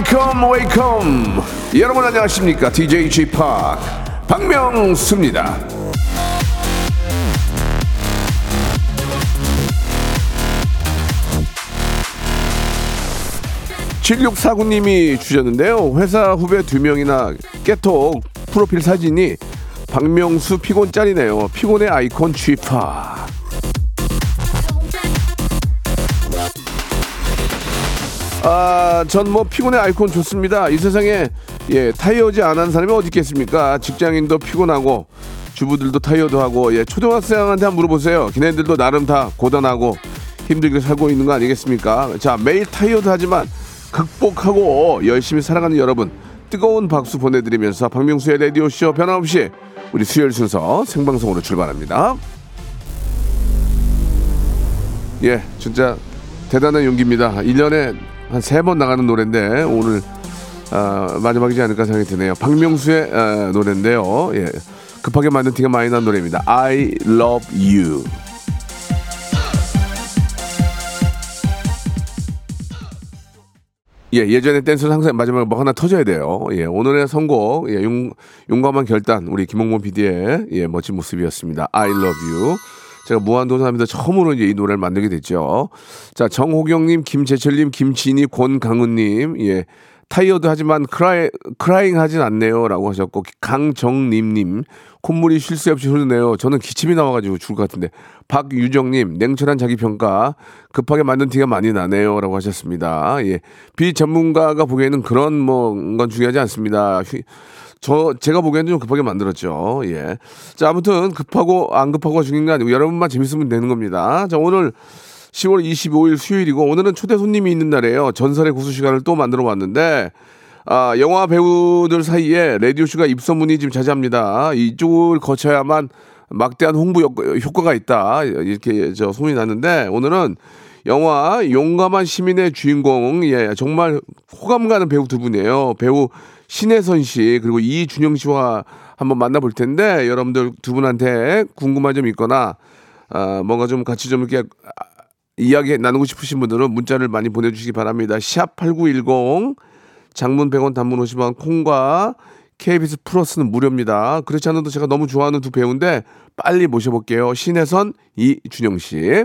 Welcome, welcome. 여러분 안녕하십니까? DJ g p 박명수입니다. 7649님이 주셨는데요. 회사 후배 두 명이나 깨톡 프로필 사진이 박명수 피곤 짤이네요. 피곤의 아이콘 쥐파. 아, 전 뭐 피곤의 아이콘 좋습니다. 이 세상에 예, 타이어지 안 한 사람이 어디 있겠습니까? 직장인도 피곤하고 주부들도 타이어도 하고 예, 초등학생한테 한번 물어보세요. 걔네들도 나름 다 고단하고 힘들게 살고 있는 거 아니겠습니까? 자, 매일 타이어도 하지만 극복하고 열심히 살아가는 여러분 뜨거운 박수 보내드리면서 박명수의 라디오쇼 변함없이 우리 수요일 순서 생방송으로 출발합니다. 예, 진짜 대단한 용기입니다. 1년에 한 세 번 나가는 노래인데 오늘 아, 마지막이지 않을까 생각이 드네요. 박명수의 아, 노래인데요. 예, 급하게 만든 티가 많이 난 노래입니다. I love you. 예, 예전에 댄스는 항상 마지막에 뭐 하나 터져야 돼요. 예, 오늘의 선곡, 예, 용, 용감한 결단, 우리 김홍범 PD의 예, 멋진 모습이었습니다. I love you. 제가 무한도전하면서 처음으로 이제 이 노래를 만들게 됐죠. 자, 정호경님, 김재철님, 김진희, 권강은님, 예. tired 하지만 cry, crying 하진 않네요. 라고 하셨고, 강정림님, 콧물이 쉴 새 없이 흐르네요. 저는 기침이 나와가지고 죽을 것 같은데, 박유정님, 냉철한 자기평가, 급하게 만든 티가 많이 나네요. 라고 하셨습니다. 예. 비전문가가 보기에는 그런 뭐, 건 중요하지 않습니다. 휘- 저 제가 보기에는 좀 급하게 만들었죠. 예. 자 아무튼 급하고 안 급하고 중요한 게 아니고 여러분만 재밌으면 되는 겁니다. 자 오늘 10월 25일 수요일이고 오늘은 초대 손님이 있는 날이에요. 전설의 고수 시간을 또 만들어 봤는데 아 영화 배우들 사이에 라디오 쇼가 입소문이 지금 자자합니다. 이쪽을 거쳐야만 막대한 홍보 효- 효과가 있다 이렇게 저 소문이 났는데 오늘은 영화 용감한 시민의 주인공 예 정말 호감 가는 배우 두 분이에요 배우 신혜선 씨 그리고 이준영 씨와 한번 만나볼 텐데 여러분들 두 분한테 궁금한 점 있거나 아, 뭔가 좀 같이 좀 이렇게 아, 이야기 나누고 싶으신 분들은 문자를 많이 보내주시기 바랍니다 샵 #8910 장문 100원 단문 50원 콩과 KBS 플러스는 무료입니다. 그렇지 않아도 제가 너무 좋아하는 두 배우인데 빨리 모셔볼게요. 신혜선, 이준영 씨.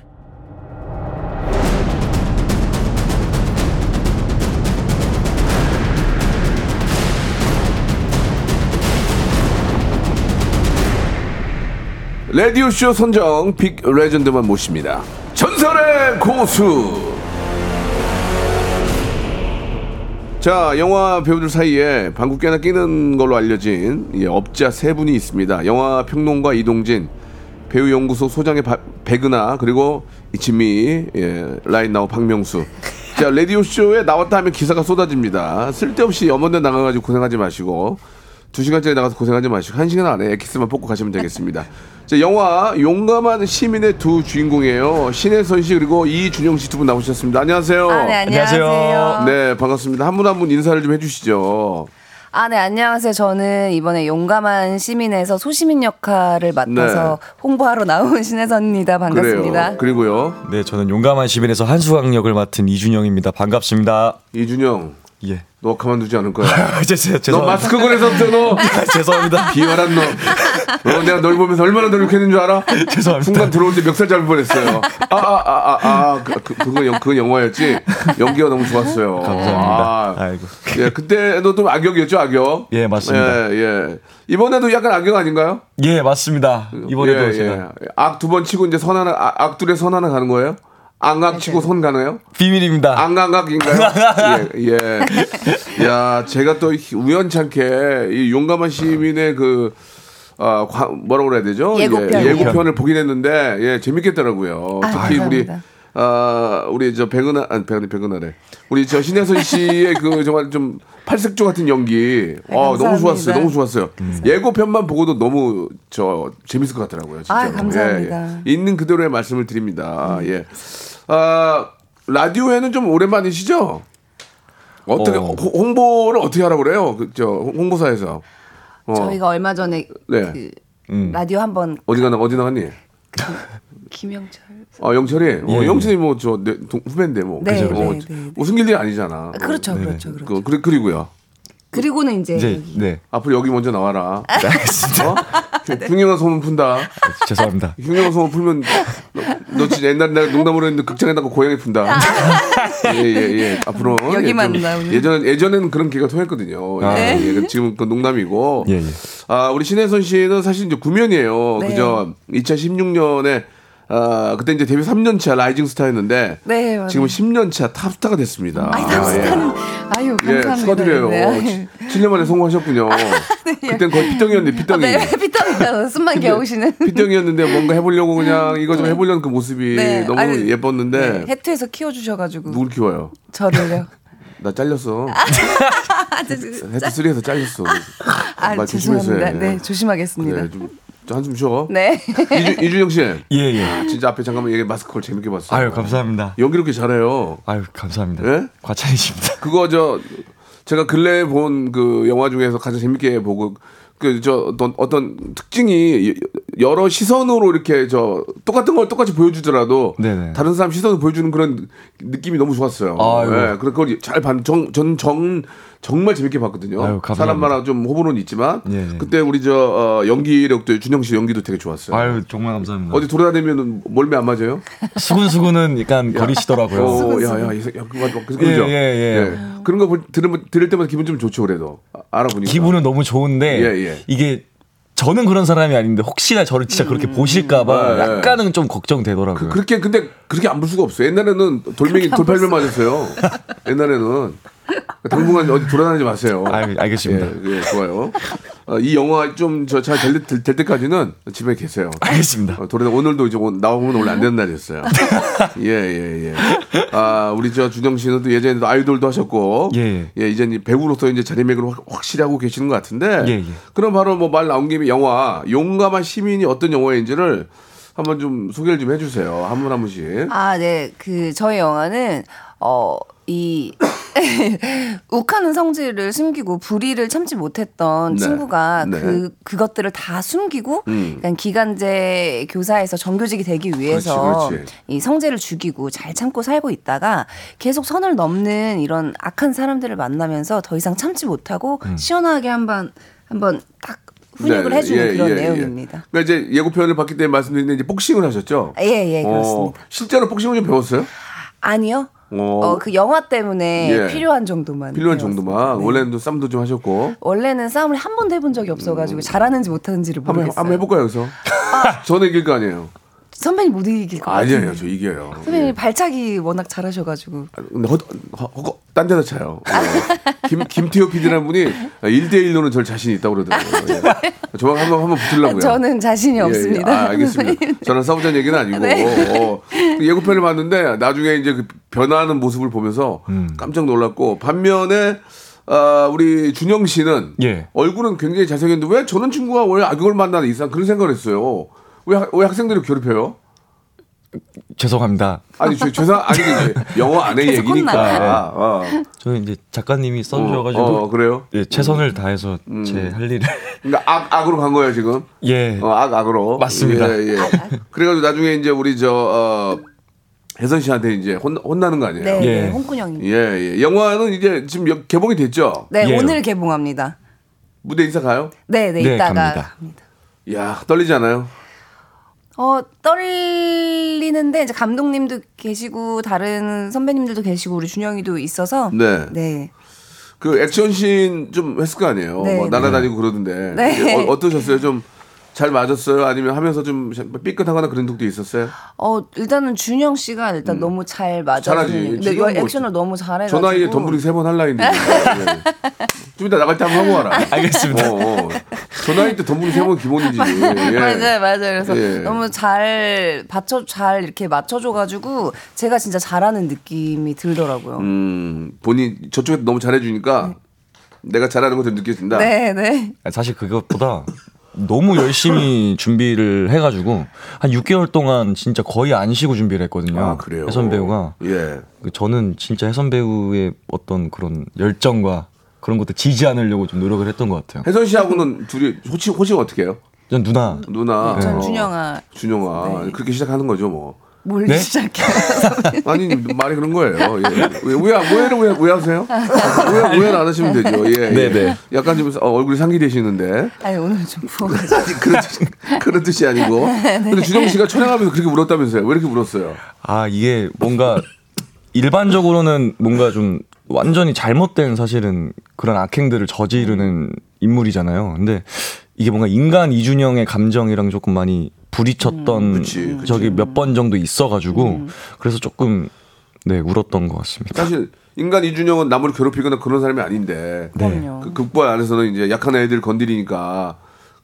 라디오쇼 선정 빅 레전드만 모십니다. 전설의 고수! 자, 영화 배우들 사이에 방귀 깨나 끼는 걸로 알려진 예, 업자 세 분이 있습니다. 영화 평론가 이동진, 배우 연구소 소장의 바- 백은하, 그리고 이치미, 예, 라인 나우 박명수. 자, 라디오쇼에 나왔다 하면 기사가 쏟아집니다. 쓸데없이 염원대 나가가지고 고생하지 마시고, 두 시간짜리 나가서 고생하지 마시고 한 시간 안에 엑스만 뽑고 가시면 되겠습니다. 자, 영화 용감한 시민의 두 주인공이에요. 신혜선 씨 그리고 이준영 씨 두 분 나오셨습니다. 안녕하세요. 아, 네, 안녕하세요. 네, 반갑습니다. 한 분 한 분 인사를 좀 해주시죠. 아, 네, 안녕하세요. 저는 이번에 용감한 시민에서 소시민 역할을 맡아서 홍보하러 나온 신혜선입니다. 반갑습니다. 그래요. 그리고요, 네, 저는 용감한 시민에서 한수강 역을 맡은 이준영입니다. 반갑습니다. 이준영, 예. 너 가만두지 않을 거야. 죄- 죄- 너 죄송합니다. 마스크 걸에서부터 너 죄송합니다. 비열한 너. 어, 내가 널 보면서 얼마나 노력했는 줄 알아? 죄송합니다. 순간 때 멱살 잡을 뻔했어요. 아, 아, 아, 아, 아 그, 그, 그건, 영, 그건 영화였지. 연기가 너무 좋았어요. 감사합니다. 아, 아이고. 예, 그때도 좀 악역이었죠, 악역. 예, 맞습니다. 예, 예. 이번에도 약간 악역 아닌가요? 예, 맞습니다. 이번에도 예, 제가 예. 악두 번 치고 이제 선 하나, 아, 악 둘에 선 하나 가는 거예요? 앙악 치고 손 가나요? 비밀입니다. 앙앙악인가요? 예, 예. 야, 제가 또 우연찮게 이 용감한 시민의 그, 아, 과- 뭐라고 그래야 되죠? 예고편. 예, 예고편을 보긴 했는데, 예, 재밌겠더라고요. 아유, 특히 우리, 감사합니다. 아, 우리 저 백은하, 아니, 백은하, 백은하래. 우리 저 신혜선 씨의 그 정말 좀 팔색조 같은 연기. 어, 너무 감사합니다. 좋았어요. 너무 좋았어요. 예고편만 보고도 너무 저 재밌을 것 같더라고요. 진짜. 아유, 감사합니다. 예, 예. 있는 그대로의 말씀을 드립니다. 예. 아, 라디오에는 좀 오랜만이시죠? 어떻게 어. 호- 홍보를 어떻게 하라고 그래요? 그, 저 홍보사에서. 어. 저희가 얼마 전에 네. 그 음. 라디오 한번 어디 가나 어디 나갔니? 김영철 아 영철이. 어, 예, 영철이 뭐저 후배인데 뭐. 네, 그죠? 네, 어, 네, 네. 웃은 일이 아니잖아. 아, 그렇죠, 네네. 그렇죠, 그렇죠. 그, 그리, 그리 고요. 그리고는 이제, 이제 여기 네. 앞으로 여기 먼저 나와라. 아, 어? 흉흉한 소문 푼다. 죄송합니다. 흉흉한 소문 풀면 너, 너 진짜 옛날에 내가 농담으로 했는데 극장에다가 고양이 푼다. 예예 예, 앞으로 아. 여기만 예, 좀 나오는. 예전 예전에는 그런 기가 통했거든요. 아. 예, 예, 지금 그 농담이고. 예, 예. 아 우리 신혜선 씨는 사실 이제 구면이에요. 네. 그죠? 2016년에 아 그때 이제 데뷔 3년 차 rising 스타였는데 네. 지금 10년 차 탑스타가 됐습니다. 아, 탑스타는, 아유, 예, 감사합니다. 축하드려요. 네, 아유. 7년 만에 성공하셨군요. 그땐 거의 핏덩이였는데 아, 핏덩이. 네, 피땀이다. 숨만 겨우 쉬는. 핏덩이였는데 뭔가 해보려고 그냥 이거 좀 해보려는 그 모습이 네, 너무 아니, 예뻤는데 네, 해투에서 키워주셔가지고. 누굴 키워요? 저를요. 나 잘렸어. 아, 저- 저- 해투 three에서 잘렸어. 아, 말 조심해서. 해. 네, 조심하겠습니다. 좀, 좀 한숨 쉬어. 네. 이주, 이준영 씨, 예, 예. 진짜 앞에 잠깐만 얘기 마스크걸 재밌게 봤어. 아유, 감사합니다. 연기 이렇게 잘해요. 아유, 감사합니다. 예? 과찬이십니다. 그거 저 제가 근래에 본 그 영화 중에서 가장 재밌게 보고 그저 어떤 어떤 특징이 여러 시선으로 이렇게 저 똑같은 걸 똑같이 보여주더라도 네네. 다른 사람 시선을 보여주는 그런 느낌이 너무 좋았어요. 아이고. 예, 그래 그걸 잘 봤. 정전 정 정말 재밌게 봤거든요. 아유. 사람마다 좀 호불호는 있지만 예, 예. 그때 우리 저 어, 연기력도 준영 씨 연기도 되게 좋았어요. 아유, 정말 감사합니다. 어디 돌아다니면 몰매 안 맞아요? 수근수근은 약간 거리시더라고요. 어, 야, 야, 이 새- 야, 그거 맞- 그죠? 예, 예, 예. 그런 거 볼- 들으면 들을 때마다 기분 좀 좋죠, 그래도 아, 알아보니까. 기분은 너무 좋은데 예, 예. 이게 저는 그런 사람이 아닌데 혹시나 저를 진짜 그렇게 보실까봐 예, 예. 약간은 좀 걱정되더라고요. 그, 렇게 근데 그렇게 안 볼 수가 없어요. 옛날에는 돌멩이 돌팔매 맞았어요. 옛날에는 당분간 어디 돌아다니지 마세요. 알- 알겠습니다. 예, 예, 좋아요. 어, 이 영화 좀 저 잘될 때까지는 집에 계세요. 알겠습니다. 어, 돌아다 오늘도 이제 오- 나오면 원래 안 되는 날이었어요. 예, 예, 예. 아, 우리 저 준영 씨는 또 예전에도 아이돌도 하셨고, 예, 예, 이제 이 배우로서 이제 자리매김을 확- 확실히 하고 계시는 것 같은데, 예, 예. 그럼 바로 뭐 말 나온 김에 영화 용감한 시민이 어떤 영화인지를 한번 좀 소개를 좀 해주세요. 한 분 한 분씩. 아, 네. 그 저희 영화는 어 이 욱하는 성질을 숨기고 불의를 참지 못했던 네. 친구가 네. 그 그것들을 다 숨기고 음. 그러니까 기간제 교사에서 정교직이 되기 위해서 그렇지, 그렇지. 이 성질을 죽이고 잘 참고 살고 있다가 계속 선을 넘는 이런 악한 사람들을 만나면서 더 이상 참지 못하고 시원하게 한번 한번 딱 훈육을 음. 네, 해주는 예, 그런 예, 예. 내용입니다. 그러니까 이제 예고편을 봤기 때문에 말씀드리는데 이제 복싱을 하셨죠? 예, 예, 그렇습니다. 어, 실제로 복싱을 좀 배웠어요? 아니요. 어. 어, 그 영화 때문에 예. 필요한 정도만. 필요한 배웠습니다. 정도만. 네. 원래는 또 쌈도 좀 하셨고. 원래는 싸움을 한 번도 해본 적이 없어가지고 잘하는지 못하는지를 한번, 모르겠어요. 한번 해볼까요, 여기서? 저는 이길 거 아니에요. 선배님 못 이길 것 같아요. 아니에요, 저 이겨요. 선배님 예. 발차기 워낙 잘하셔가지고. 아, 근데 허, 허, 허, 딴 데다 차요. 예. 김, 김태호 PD라는 분이 1대1로는 절 자신이 있다고 그러더라고요. 예. 조만 한번, 한번 붙으려고요. 저는 자신이 예, 예. 없습니다. 아, 알겠습니다. 저는 싸우자는 얘기는 아니고. 네. 어, 그 예고편을 봤는데 나중에 이제 그 변화하는 모습을 보면서 깜짝 놀랐고 반면에 아, 우리 준영 씨는 예. 얼굴은 굉장히 잘생겼는데 왜 저런 친구가 왜 악역을 만나는 이상 그런 생각을 했어요. 왜, 학- 왜 학생들을 괴롭혀요? 죄송합니다. 아니, 죄- 죄송, 아니, 영어 안의 계속 얘기니까. 어. 저는 이제 작가님이 써주셔가지고 어, 어, 그래요? 예, 최선을 다해서 제할 일을 그러니까 악, 악으로 간 거예요, 지금? 예 어, 악, 악으로. 맞습니다. 예, 예. 그래가지고 나중에 이제 우리 저, 어, 혜선 씨한테 이제 혼, 혼나는 거 아니에요? 네, 예. 네, 홍군형입니다. 예, 예. 영화는 이제 지금 여- 개봉이 됐죠? 네, 예. 오늘 개봉합니다. 무대 인사 가요? 네, 네, 네, 이따가 갑니다. 갑니다. 야 떨리지 않아요? 어, 떨리는데 이제 감독님도 계시고 다른 선배님들도 계시고 우리 준영이도 있어서 네. 네. 그 액션씬 좀 했을 거 아니에요? 네, 뭐 네. 날아다니고 그러던데. 네. 어, 어떠셨어요? 좀 잘 맞았어요? 아니면 하면서 좀 삐끗하거나 그런 적도 있었어요? 어 일단은 준영 씨가 일단 너무 잘 맞아. 음. 잘하지. 근데 액션을 너무 잘해가지고. 저 나이에 덤블링 세 번할 나이인데. 예. 좀 이따 나갈 때 한번 하고 와라. 알겠습니다. 어, 어. 저 나이 때 덤블링 세 번 기본이지. 예. 맞아요, 맞아요. 그래서 예. 너무 잘 받쳐 잘 이렇게 맞춰줘가지고 제가 진짜 잘하는 느낌이 들더라고요. 음, 본인 저쪽에서 너무 잘해주니까 내가 잘하는 것을 느껴진다. 네, 네. 사실 그것보다 너무 열심히 준비를 해가지고 한 6개월 동안 진짜 거의 안 쉬고 준비를 했거든요. 아, 그래요? 혜선 배우가 예. 그 저는 진짜 혜선 배우의 어떤 그런 열정과 그런 것도 지지 않으려고 좀 노력을 했던 것 같아요. 혜선 씨하고는 둘이 호칭, 호칭 어떻게 해요? 전 누나 누나. 전 어, 준영아 준영아. 네. 그렇게 시작하는 거죠, 뭐. 뭘 네? 시작해요? 아니 말이 그런 거예요. 예. 왜, 왜, 오해를 왜, 왜 하세요? 오해, 오해는 안 하시면 되죠. 예, 예. 네네. 약간 좀 어, 얼굴이 상기되시는데 아니 오늘 좀. 아니, 그런, 뜻, 그런 뜻이 아니고. 근데 준영 씨가 촬영하면서 그렇게 울었다면서요? 왜 이렇게 울었어요? 아 이게 뭔가 일반적으로는 뭔가 좀 완전히 잘못된 사실은 그런 악행들을 저지르는 인물이잖아요. 근데 이게 뭔가 인간 이준영의 감정이랑 조금 많이 부딪혔던 그치, 그치. 적이 몇 번 정도 있어가지고 그래서 조금 네 울었던 것 같습니다. 사실 인간 이준영은 남을 괴롭히거나 그런 사람이 아닌데 그럼요. 그 극과 안에서는 이제 약한 애들 건드리니까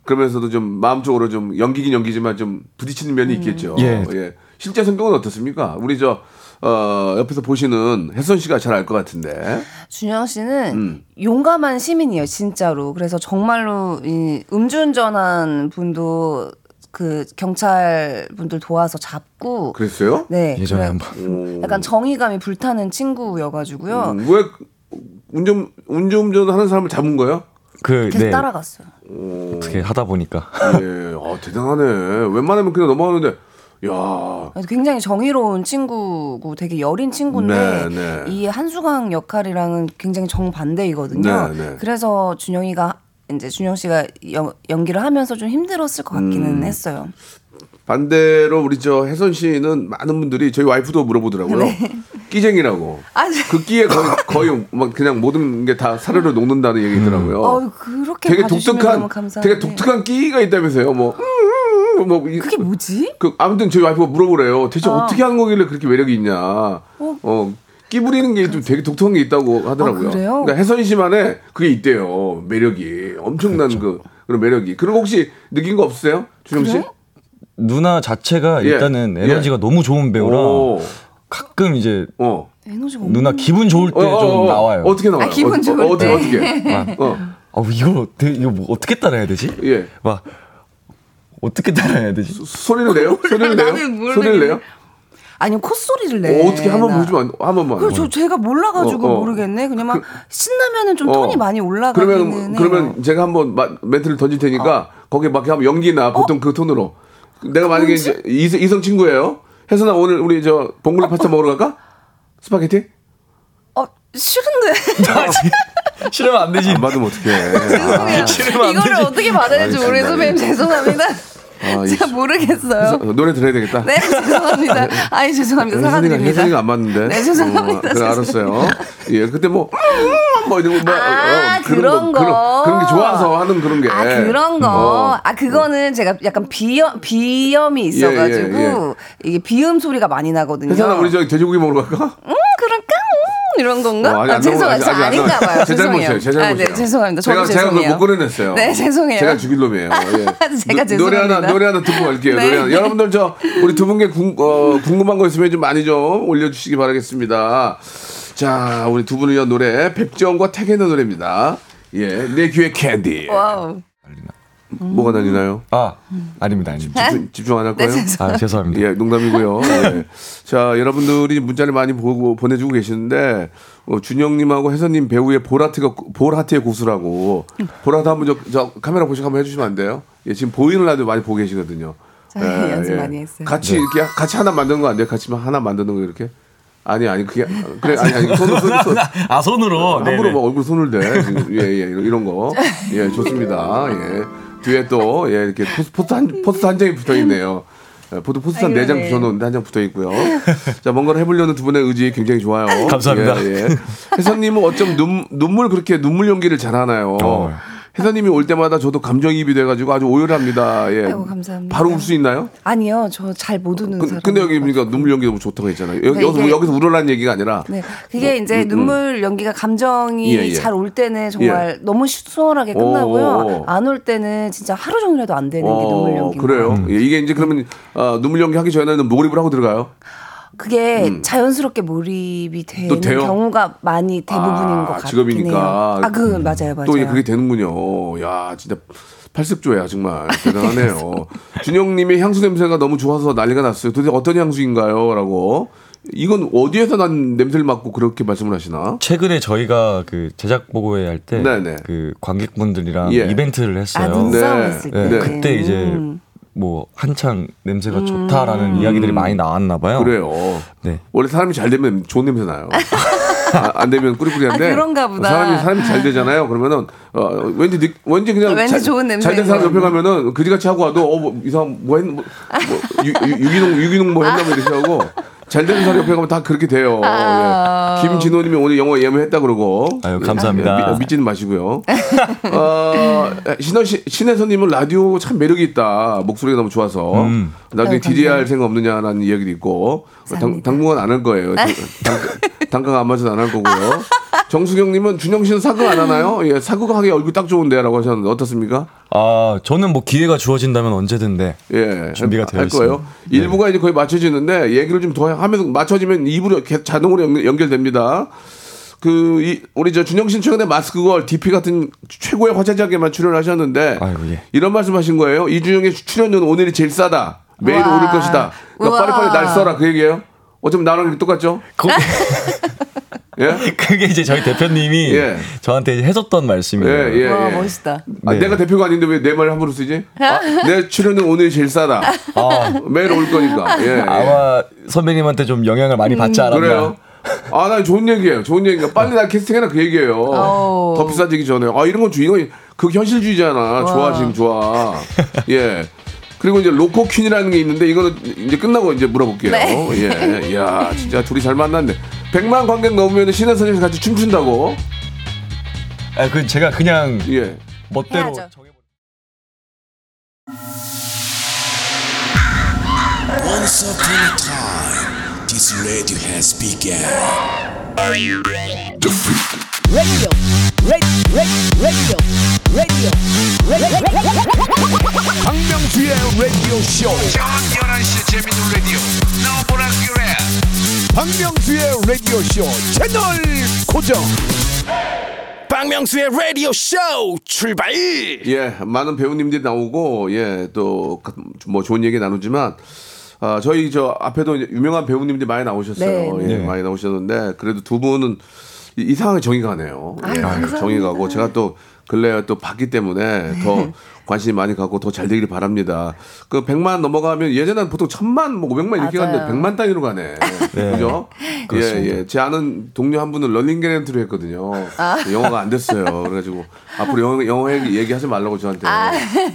그러면서도 좀 마음적으로 좀 연기긴 연기지만 좀 부딪히는 면이 있겠죠. 예. 실제 성격은 어떻습니까? 우리 저 어, 옆에서 보시는 혜선 씨가 잘 알 것 같은데. 준영 씨는 음. 용감한 시민이에요, 진짜로. 그래서 정말로 이 음주운전한 분도 그 경찰 분들 도와서 잡고 그랬어요? 네. 예전에 한번 오. 약간 정의감이 불타는 친구여가지고요. 음, 왜 운전 운전 하는 사람을 잡은 거예요? 그 계속 네, 따라갔어요. 어떻게 하다 보니까 예, 아, 대단하네. 웬만하면 그냥 넘어가는데, 야, 굉장히 정의로운 친구고 되게 여린 친구인데 네, 네. 이 한수강 역할이랑은 굉장히 정반대이거든요. 네, 네. 그래서 준영이가 이제 준영 씨가 연, 연기를 하면서 좀 힘들었을 것 같기는 음. 했어요. 반대로 우리 저 혜선 씨는 많은 분들이 저희 와이프도 물어보더라고요. 끼쟁이라고. 아, 네. 그 끼에 거의, 거의 막 그냥 모든 게 다 사르르 녹는다는 얘기 있더라고요. 어, 그렇게 되게 독특한. 되게 독특한 끼가 있다면서요. 뭐, 음, 음, 뭐 이- 그게 뭐지? 그 아무튼 저희 와이프가 물어보래요. 대체 어. 어. 떻게 하는 거길래 그렇게 매력이 있냐. 어. 끼 부리는 게 좀 되게 독특한 게 있다고 하더라고요. 아, 그래요? 러니까 혜선 씨만의 그게 있대요. 매력이. 엄청난 그렇죠. 그, 그런 매력이. 그런 거 혹시 느낀 거 없으세요? 주영 씨? 그래? 누나 자체가 예. 일단은 예. 에너지가 너무 좋은 배우라 오. 가끔 이제 어. 에너지가 누나 기분 좋을 때좀 어, 어, 어. 나와요. 어떻게 나와요? 아, 기분 어, 좋을 어, 어떻게, 때. 어떻게. 어. 아 이거 어떻게, 이거 뭐 어떻게 따라해야 되지? 예. 막 어떻게 따라해야 되지? 소 리를 내요? 소리를 내요? 소리를 내요? 아니면 콧소리를 내. 어, 어떻게 한번 나. 보여주면 안, 한 번만. 그래 저 제가 몰라가지고 어, 어. 모르겠네. 그냥 막 신나면은 좀 어. 톤이 많이 올라가기는 그러면 해요. 그러면 제가 한번 마- 멘트를 던질 테니까 거기에 막 하면 연기나 보통 그 톤으로. 내가 만약에 이제 이성, 이성 친구예요. 혜선아 오늘 우리 저 봉골레 파스타 먹으러 갈까? 스파게티? 어 싫은데. 싫으면 안 되지. 안 받으면 어떡해. 싫으면 안 이거를. 어떻게 받아야 될지 알겠습니다. 모르겠어. 선배님 죄송합니다. 아, 이- 제가 모르겠어요. 노래 들어야 되겠다. 네 죄송합니다. 아이 죄송합니다. 혜선이가 사과드립니다. 혜선이가 안 맞는데. 네, 죄송합니다. 어, 그래 알았어요. 예, 그때 뭐, 뭐 이런 거, 뭐, 아, 어, 그런 거. 그런, 그런 게 좋아서 하는 그런 게. 아 그런 거. 어. 아 그거는 제가 약간 비염 비염이 있어가지고 예, 예, 이게 비음 소리가 많이 나거든요. 혜선아 우리 저기 돼지고기 먹으러 갈까? 음? 음, 이런 건가? 어, 아직 아, 죄송해요. 아직- 아직 안 아닌가 봐요. 제 잘못이에요. 제 죄송해요. 아, 잘못이에요. 네, 죄송합니다. 제가 제가 죄송해요. 못 끌어냈어요. 네, 죄송해요. 제가 죽일 놈이에요. 예. 제가 노- 노래 하나 죄송합니다. 노래 하나 듣고 갈게요. 네. 노래 하나. 여러분들 저 우리 두 분께 궁, 어, 궁금한 거 있으면 좀 많이 좀 올려주시기 바라겠습니다. 자, 우리 두 위한 노래 백지영과 택연의 노래입니다. 예, 내 귀에 캔디. Wow. 뭐가 날리나요? 아 아닙니다, 아닙니다. 집중, 집중 안할 네, 거예요? 죄송- 아 죄송합니다. 예, 농담이고요. 예. 자, 여러분들이 문자를 많이 보고 보내주고 계시는데 어, 준영님하고 혜선님 배우의 보라트가 보라트의 고수라고 보라트 한번 저, 저 카메라 보시고 한번 해주시면 안 돼요? 예, 지금 보이는 라디오 많이 보고 계시거든요. 저희 연습 많이 했어요. 같이 이렇게 같이 하나 만드는 거 안 돼요? 같이 하나 만드는 거 이렇게? 아니 아니 그게 그래 아니 아니 손으로 손, 손, 아 손으로. 함부로 네네. 막 얼굴 손을 대. 지금 예, 예, 이런 거. 예, 좋습니다. 예. 뒤에 또, 예, 이렇게 포스, 포스 한, 포스 한 장이 붙어 있네요. 예, 보통 포스트 아이고, 한 네 장 네. 붙여놓는데 한 장 붙어 있고요. 자, 뭔가를 해보려는 두 분의 의지 굉장히 좋아요. 감사합니다. 예, 예. 혜선님은 어쩜 눈, 눈물 그렇게 눈물 연기를 잘하나요? 어. 혜선님이 올 때마다 저도 감정이입이 돼가지고 아주 오열합니다. 예. 아이고, 감사합니다. 바로 울 수 있나요? 아니요, 저 잘 못 우는 그, 사람. 근데 여기 보니까 눈물 연기 너무 좋다고 했잖아요. 여기, 네, 여기서, 이게- 여기서 울어라는 얘기가 아니라. 네, 그게 이제 음, 눈물 연기가 감정이 예, 예. 잘올 때는 정말 너무 시- 수월하게 끝나고요. 오. 안올 때는 진짜 하루 종일 해도 안 되는 게 눈물 어, 연기. 그래요? 예, 이게 이제 그러면 어, 눈물 연기 하기 전에는 몰입을 하고 들어가요? 그게 자연스럽게 몰입이 되는 음. 경우가 많이 대부분인 아, 것 같긴 직업이니까. 해요. 아, 그 맞아요, 맞아요. 또 이제 그게 되는군요. 야, 진짜 팔습조야 정말 대단하네요. 준영님의 향수 냄새가 너무 좋아서 난리가 났어요. 도대체 어떤 향수인가요?라고. 이건 어디에서 난 냄새를 맡고 그렇게 말씀을 하시나? 최근에 저희가 그 제작 보고회 할때 네네. 그 관객분들이랑 예. 이벤트를 아, 했어요. 눈싸움 네. 했을 네, 때. 그때 이제 음. 뭐 한창 냄새가 좋다라는 이야기들이 많이 나왔나 봐요. 그래요. 네. 원래 사람이 잘 되면 좋은 냄새 나요. 아, 안 되면 꾸리꾸리한데 아, 그런가 보다. 사람이 사람이 잘 되잖아요. 그러면은 어, 왠지 느, 왠지 그냥 왠지 잘, 좋은 냄새. 잘된 사람 옆에 가면은 그지같이 하고 와도 어뭐 이상 뭐 했, 뭐, 뭐 유, 유, 유기농 유기농 뭐 했나 뭐 이렇게 하고 잘 되는 사람 옆에 가면 다 그렇게 돼요. 아. 예. 김진호님이 오늘 영어 예매했다 그러고 아유, 감사합니다. 예, 미, 믿지는 마시고요. 어, 신혜 씨, 신혜선님은 라디오 참 매력이 있다. 목소리가 너무 좋아서 음. 나중에 DJ 할 감사합니다. 생각 없느냐라는 이야기도 있고 당. 당분간 안 할 거예요. 당, 단가가 안 맞아서 안 할 거고요. 정수경님은 준영 씨는 사극 안 하나요? 예, 사극하기 얼굴 딱 좋은데라고 하셨는데 어떻습니까? 아 저는 뭐 기회가 주어진다면 언제든 네. 예, 준비가 할- 되어 할 거예요. 네. 일부가 이제 거의 맞춰지는데 얘기를 좀 더 하면서 맞춰지면 2부로 자동으로 연- 연결 됩니다. 그 이, 우리 저 준영 씨는 최근에 마스크걸 DP 같은 최고의 화제작에만 출연하셨는데 아이고, 예. 이런 말씀하신 거예요. 이준영의 출연료는 오늘이 제일 싸다. 매일 우와. 오를 것이다. 그러니까 우와. 빨리빨리 날 써라 그 얘기예요. 어쩌면 나랑 똑같죠? 거- 예? 그게 이제 저희 대표님이 예. 저한테 해줬던 말씀이에요. 예, 예, 와 예. 멋있다. 아, 네. 내가 대표가 아닌데 왜 내 말을 함부로 쓰지? 아, 내 출연은 오늘이 제일 싸다. 아, 매일 올 거니까. 예, 예. 아마 선배님한테 좀 영향을 많이 받지 않았나. 그래요? 아, 난 좋은 얘기예요. 좋은 얘기가 빨리 날 캐스팅해라 그 얘기예요. 오. 더 비싸지기 전에. 아, 이런 건 주, 이건 그 현실주의잖아. 좋아, 지금 좋아. 예. 그리고 이제 로코 퀸이라는 게 있는데 이거는 이제 끝나고 이제 물어볼게요. 네. 예. 야, 진짜 둘이 잘 만났네. 100만 관객 넘으면 신혜 선생님 같이 춤춘다고. 아, 그 제가 그냥 예. 멋대로. 정해버렸- Once upon a time, this radio has begun. radio, radio, radio, radio, radio. 박명수의 라디오 쇼. 저녁 11시 재밌는 라디오. 박명수의 라디오 쇼 채널 고정. 박명수의 라디오 쇼 출발. 예, 많은 배우님들이 나오고 예, 또 뭐 좋은 얘기 나누지만 아, 저희 저 앞에도 유명한 배우님들이 많이 나오셨어요. 네. 예, 네. 많이 나오셨는데 그래도 두 분은 이- 이상하게 정이 가네요. 아, 예. 정이 가고 제가 또 근래에 또 봤기 때문에 더 관심이 많이 가고 더 잘 되기를 바랍니다. 그 100만 넘어가면 예전에는 보통 1000만 뭐 500만 이렇게 맞아요. 갔는데 100만 단위로 가네. 그죠? 예, 그렇습니다. 예. 제 아는 동료 한 분은 런닝 게렌트로 했거든요. 영어가 안 됐어요. 그래가지고 앞으로 영어, 영어 얘기, 얘기하지 말라고 저한테.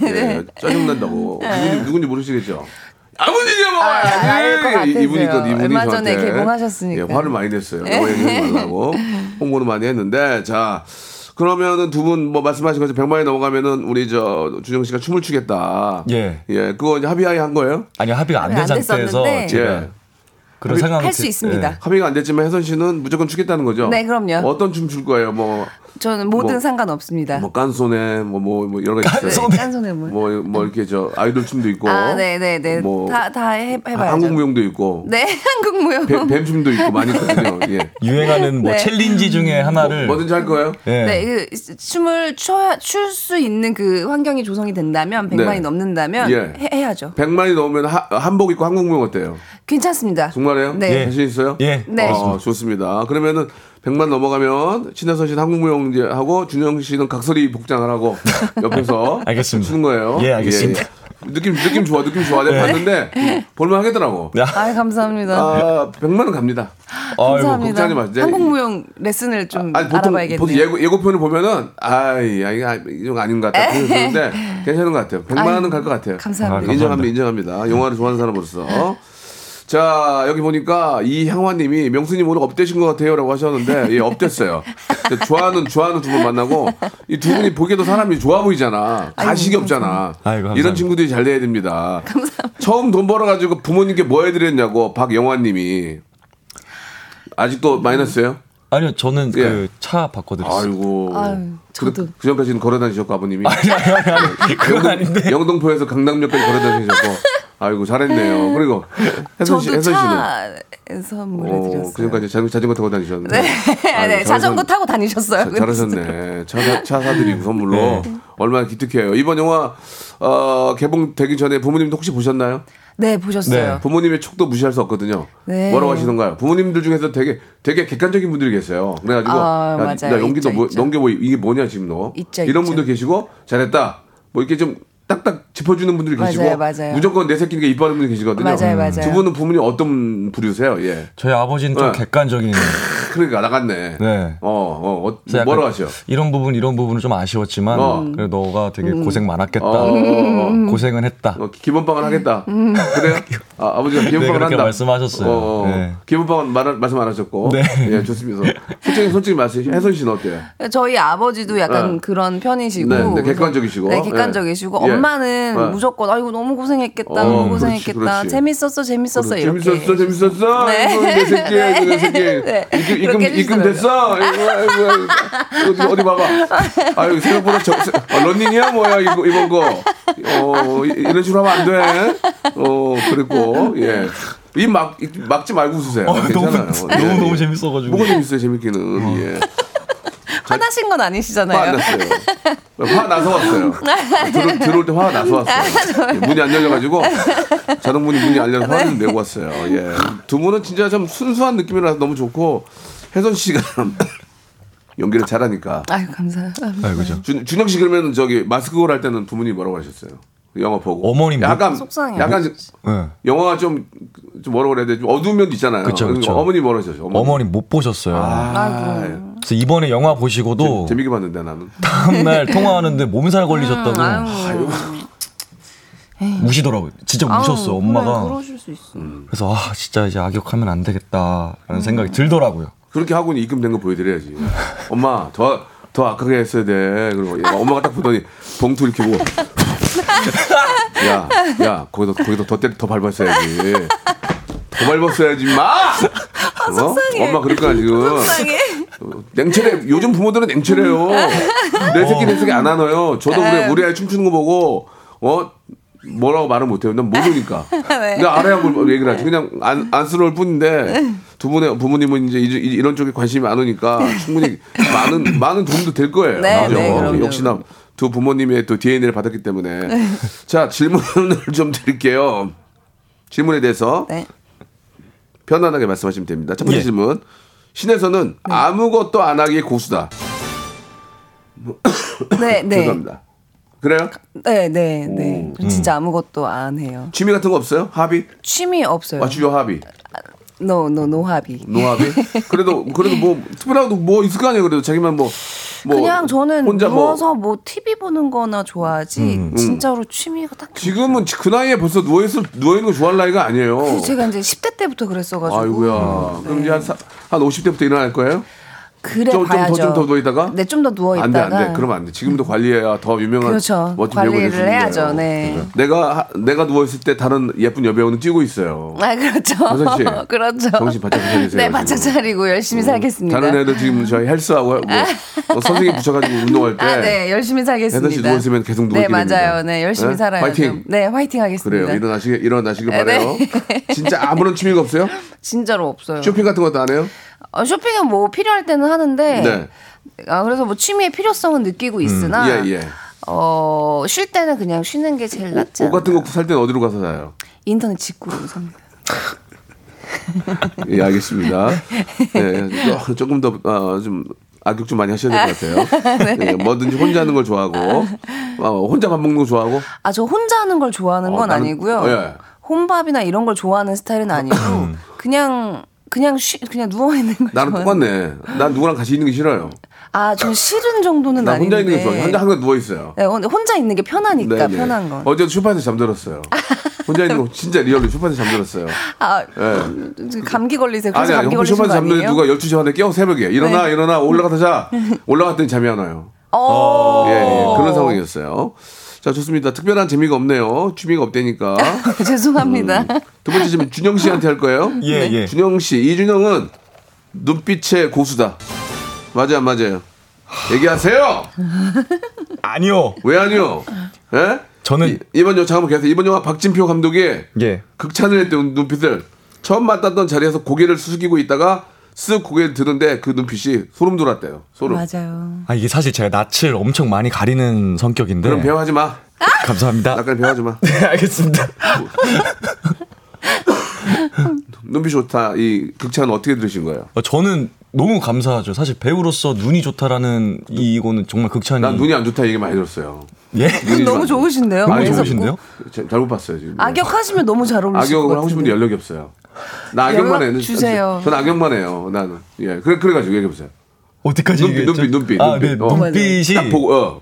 예, 짜증난다고. 누군지, 누군지 모르시겠죠? 아버지냐 뭐! 아, 같아서요. 이분이 그 이분이 얼마 저한테 전에 개봉하셨으니까. 예, 화를 많이 냈어요. 영어 얘기하지 말라고 홍보를 많이 했는데 자 그러면은 두 분 뭐 말씀하신 것처럼 100만이 넘어가면은 우리 저 준영 씨가 춤을 추겠다. 예. 예, 그거 이제 합의하에 한 거예요? 아니 합의가 안된안 상태에서. 제가 예. 그런 상황 할 수 있습니다. 예. 합의가 안 됐지만 혜선 씨는 무조건 추겠다는 거죠? 네, 그럼요. 어떤 춤 출 거예요? 뭐, 저는 뭐든 뭐- 상관없습니다. 뭐 깐소네, 뭐, 뭐, 뭐 여러 가지 있어요. 네, 깐소네 뭐. 뭐, 뭐 이렇게 저 아이돌 춤도 있고. 아, 네, 네, 네. 뭐 다, 다 해, 해봐야죠. 한국 무용도 있고. 네, 한국 무용. 뱀, 뱀 춤도 있고 많이 있거든요. 예. 유행하는 뭐 네. challenge 중에 하나를 뭐든지 할 거예요? 예. 네, 그 춤을 출 수 있는 그 환경이 조성이 된다면 100만이 네. 넘는다면 예. 해, 해야죠. 100만이 넘으면 하- 한복 입고 한국 무용 어때요? 괜찮습니다. 정말 이에요? 네. 자신 있어요? 예. 네. 어, 좋습니다. 그러면은 100만 넘어가면 신혜선 씨는 한국 무용 이제 하고 준영 씨는 각설이 복장을 하고 옆에서 알겠습니다. 추는 거예요. 예, 알겠습니다. 예, 예. 느낌 느낌 좋아, 느낌 좋아. 내가 봤는데 볼만 하겠더라고. 야. 아, 감사합니다. 아, 100만은 갑니다. 감사합니다. 걱정하지 마세요. 한국 무용 레슨을 좀 아니 보통 알아봐야겠네요. 보통 예고 예고편을 보면은 아이 아 이거 이건 아닌 것 같다 그러는데 괜찮은 것 같아요. 100만 원은 갈 것 같아요. 감사합니다. 아, 인정합니다, 인정합니다. 영화를 좋아하는 사람으로서. 자 여기 보니까 이향화님이 명수님 오늘 업되신 것 같아요라고 하셨는데 예 업됐어요. 좋아하는 좋아하는 두 분 만나고 이 두 분이 보기에도 사람이 좋아 보이잖아. 가식이 없잖아. 아이고, 감사합니다. 이런 친구들이 잘 돼야 됩니다. 처음 돈 벌어가지고 부모님께 뭐 해드렸냐고 박영환님이 아직도 마이너스예요? 아니요, 저는 예. 그차 바꿔드렸어요. 아이고. 아유, 저도. 그, 그 전까지는 걸어다니셨고 아버님이 아니, 아니, 아니, 그건 아닌데. 영등포에서 강남역까지 걸어다니셨고 아이고 잘했네요. 그리고 혜선 씨, 혜선 씨는 차 선물해드렸어요. 그 전까지 자전거, 자전거 타고 다니셨는데. 네, 아이고, 네, 자전거 타고 다니셨어요. 자- 잘하셨네. 차, 사- 차 사드리고 선물로 얼마나 기특해요. 이번 영화 어, 개봉되기 전에 부모님도 혹시 보셨나요? 네, 보셨어요. 네. 부모님의 촉도 무시할 수 없거든요. 네. 뭐라고 하시던가요? 부모님들 중에서 되게 되게 객관적인 분들이 계세요. 그래가지고 아, 야, 맞아요. 나 연기도 있죠, 뭐, 있죠. 넘겨 뭐 이게 뭐냐 지금 너 있죠, 이런 있죠. 분들 계시고 잘했다. 뭐 이렇게 좀 딱딱 짚어주는 분들이 맞아요, 계시고 맞아요. 무조건 내 새끼니까 이뻐하는 분들이 계시거든요. 맞아요, 맞아요. 두 분은 부모님 어떤 부류세요? 예. 저희 아버지는 좀 네. 객관적인. 그러니까 나갔네. 네. 어, 어, 어 뭐라고 하셔? 이런 부분 이런 부분은 좀 아쉬웠지만 어. 그래 너가 되게 고생 많았겠다. 어, 어, 어. 고생은 했다. 어, 기본빵은 하겠다. 그래요? 아, 아버지가 기본빵을 네, 그렇게 한다. 말씀하셨어요. 어, 어. 네. 기본빵은 말, 말씀 안 하셨고. 네. 예, 좋습니다. 솔직히, 솔직히 말씀, 혜선 씨는 어때요? 저희 아버지도 약간 네. 그런 편이시고 네, 네, 객관적이시고. 네, 객관적이시고 예. 엄마는 예. 무조건 아이고 너무 고생했겠다 어, 너무 그렇지, 고생했겠다 그렇지. 재밌었어 재밌었어 이렇게 재밌었어, 재밌었어. 네. 내 새끼, 아이고, 내 새끼. 네. 입금, 입금, 그렇게 입금 해주시더라고요. 됐어. 아이고, 아이고, 아이고. 어디, 어디 봐봐. 아유, 생각보다 저, 어, 런닝이야? 뭐야, 이거, 이번 거. 어, 이- 이런 식으로 하면 안 돼. 어, 그랬고, 예. 입 막, 입 막지 말고 웃으세요. 어, 괜찮아요. 너무 예, 너무 예. 너무 재밌어가지고. 뭐가 재밌어요, 재밌기는. 예. 화나신 건화안 아니시잖아요 났어요. 화 나서 왔어요. 들어, 들어올 때 화가 나서 왔어요. 예, 문이 안 열려가지고 자동문이 문이 안 열려서 화를 내고 왔어요. 예. 두 분은 진짜 좀 순수한 느낌이라서 너무 좋고 혜선 씨가 연기를 잘하니까. 아유 감사해요 아, 그죠. 준, 준영 씨 그러면 저기 마스크걸 할 때는 부모님이 뭐라고 하셨어요? 그 영화 보고. 어머님 뭐- 약간 속상해요. 약간 네. 영화가 좀, 좀 뭐라고 그래야 돼? 좀 어두운 면도 있잖아요. 그쵸, 그쵸. 어머니 뭐라고 하셨어요? 어머니. 어머니 못 보셨어요. 아, 그래서 이번에 영화 보시고도 재밌게 봤는데 나는. 다음날 통화하는데 몸살 걸리셨다고 아유 우시더라고요. 진짜 우셨어 아유, 엄마가. 그래, 그러실 수 있어 그래서 아 진짜 이제 악역하면 안 되겠다라는 생각이 들더라고요. 그렇게 하고는 입금된 거 보여드려야지. 엄마 더더 악하게 했어야 돼. 그리고 엄마가 딱 보더니 봉투 이렇게 보고 야, 야, 거기다 거기다 더 때려 더 밟았어야지. 더 밟았어야지, 마. 어? 속상해. 엄마 그럴 거야 지금. 속상해 어, 냉철해. 요즘 부모들은 냉철해요. 내 새끼 내 새끼 안 하나요. 저도 그래 우리 아이 춤추는 거 보고 어 뭐라고 말을 못해요. 난 모르니까. 내가 알아야 뭘 얘기를 하지. 그냥 안, 안쓰러울 뿐인데 두 분의 부모님은 이제 이- 이- 이런 쪽에 관심이 많으니까 충분히 많은 많은 도움도 될 거예요. 네, 그죠? 네, 그럼요. 역시나 두 부모님의 또 DNA를 받았기 때문에. 자 질문을 좀 드릴게요. 질문에 대해서 네. 편안하게 말씀하시면 됩니다. 첫 번째 예. 질문. 신혜선은 아무것도 안 하기의 고수다. 네, 네. 죄송합니다. 그래요? 네, 네, 네. 음. 저 진짜 아무것도 안 해요. 취미 같은 거 없어요? Hobby? 취미 없어요. Hobby. No, no, no hobby. No hobby? 그래도 그래도 뭐 특별한 것 뭐 있을 거 아니에요. 그래도 자기만 뭐, 뭐 그냥 저는 혼자 누워서 뭐 뭐 TV 보는 거나 좋아하지 진짜로 취미가 딱 지금은 그 나이에 벌써 누워 있을 누워 있는 거 좋아할 나이가 아니에요. 제가 이제 10대 때부터 그랬어가지고 아이고야. 그럼 네. 이제 한, 사- 한 50대부터 일어날 거예요? 그래 좀- 좀 더- 봐야죠. 좀더 누워 있다가? 네, 좀 더 누워 안 돼, 있다가 안 돼. 그러면 안 돼. 지금도 관리해야 더 유명한 그렇죠. 멋진 관리를 해야죠. 네. 내가 하- 내가 누워 있을 때 다른 예쁜 여배우는 뛰고 있어요. 아 그렇죠. 시. 그렇죠. 정신 바짝 차리세요, 네, 바짝. 차리고 열심히 살겠습니다. 다른 애들 지금 저희 헬스하고 뭐 어, 선생님 붙여 가지고 운동할 때 아, 네, 열심히 살겠습니다. 혜선 씨 누워 있으면 계속 누워 네, 있게 맞아요. 됩니다. 네, 열심히 네? 살아야죠. 화이팅. 네, 화이팅 하겠습니다. 그래요. 일어나시길 일어나시길 네, 바래요. 진짜 아무런 취미가 없어요? 진짜로 없어요. 쇼핑 같은 것도 안 해요? 어, 쇼핑은 뭐 필요할 때는 하는데 네. 아, 그래서 뭐 취미의 필요성은 느끼고 있으나 예, 예. 어, 쉴 때는 그냥 쉬는 게 제일 낫지 옷. 같은 거 살 때는 어디로 가서 사요? 인터넷 직구로 삽니다. 예, 알겠습니다. 예, 조- 조금 더, 어, 좀, 악역 좀 많이 하셔야 될 것 같아요. 네. 예, 뭐든지 혼자 하는 걸 좋아하고, 어, 혼자 밥 먹는 거 좋아하고, 아, 저 혼자 하는 걸 좋아하는 어, 건 나는- 아니고요. 어, 예. 혼밥이나 이런 걸 좋아하는 스타일은 아니고 그냥 그냥 쉬, 그냥 누워 있는 걸 나는 좋아해요. 똑같네. 난 누구랑 같이 있는 게 싫어요. 아, 좀 싫은 정도는 나 혼자 아닌데. 있는 게 좋아요. 혼자 항상 누워 있어요. 네, 혼자 있는 게 편하니까 네, 네. 편한 건. 어제도 슈퍼에서 잠들었어요. 혼자 있는 거 진짜 리얼로 쇼파에서 잠들었어요. 아, 예. 감기 걸리세요. 아니, 아니, 감기 거 잠드는데 아니에요? 누가 12시 반에 깨워 새벽에. 일어나, 네. 일어나, 올라가서 자. 올라갔더니 잠이 안 와요. 어. 예, 예, 그런 상황이었어요. 자, 좋습니다. 특별한 재미가 없네요. 취미가 없다니까. 죄송합니다. 두 번째 질문 준영 씨한테 할 거예요. 예, 예. 준영 씨, 이준영은 눈빛의 고수다. 맞아요, 안 맞아요. 얘기하세요. 아니요. 왜 아니요? 예? 저는- 이, 이번 영화 잠깐만 계세요. 이번 영화 박진표 감독이 예. 극찬을 했던 눈빛을 처음 만났던 자리에서 고개를 숙이고 있다가 쓱 고개를 드는데 그 눈빛이 소름 돋았대요. 소름. 맞아요. 아 이게 사실 제가 낯을 엄청 많이 가리는 성격인데. 그럼 배워하지 마. 감사합니다. 약간 배워하지 마. 네, 알겠습니다. 눈빛 좋다. 이 극찬 어떻게 들으신 거예요? 어, 저는 너무 감사하죠. 사실 배우로서 눈이 좋다라는 이거는 정말 극찬이. 난 눈이 안 좋다 얘기 많이 들었어요. 예. 눈이 너무 좋으신데요? 너무 많이 좋으신데요? 자- 잘못 봤어요 지금. 악역하시면 너무 잘 어울리실 것 악역을. 하고 싶은데 연락이 없어요. 나 악역만 연락 해. 주세요. 전 악역만 해요. 나는. 예. 그래 그래가지고 얘기해 보세요. 어디까지 눈빛, 얘기했죠? 눈빛, 눈빛, 아, 눈빛. 네, 어. 눈빛이. 딱 보고 어.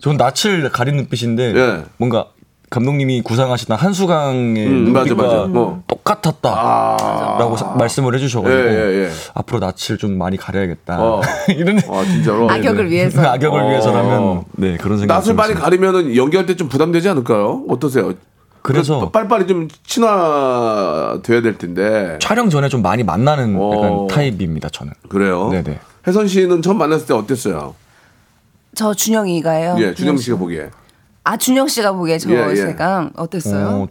전 낯을 가린 눈빛인데 예. 뭔가 감독님이 구상하시던 한수강의 음, 맞아, 눈빛과 맞아. 어. 똑같았다라고 사- 말씀을 해주셔가지고 예, 예, 예. 앞으로 낯을 좀 많이 가려야겠다. 어. 이런 아 진짜로. 악역을 위해서. 악역을 어. 위해서라면 네 그런 생각. 낯을 많이 가리면은 연기할 때 좀 부담되지 않을까요? 어떠세요? 그래서 빨리빨리 좀 친화돼야 될 텐데. 촬영 전에 좀 많이 만나는 어. 약간 타입입니다 저는. 그래요. 네네. 혜선 씨는 처음 만났을 때 어땠어요? 저 준영이가요. 예, 준영 씨가 보기에. 아 준영 씨가 보기에 저 예, 예. 제가 어땠어요? 어,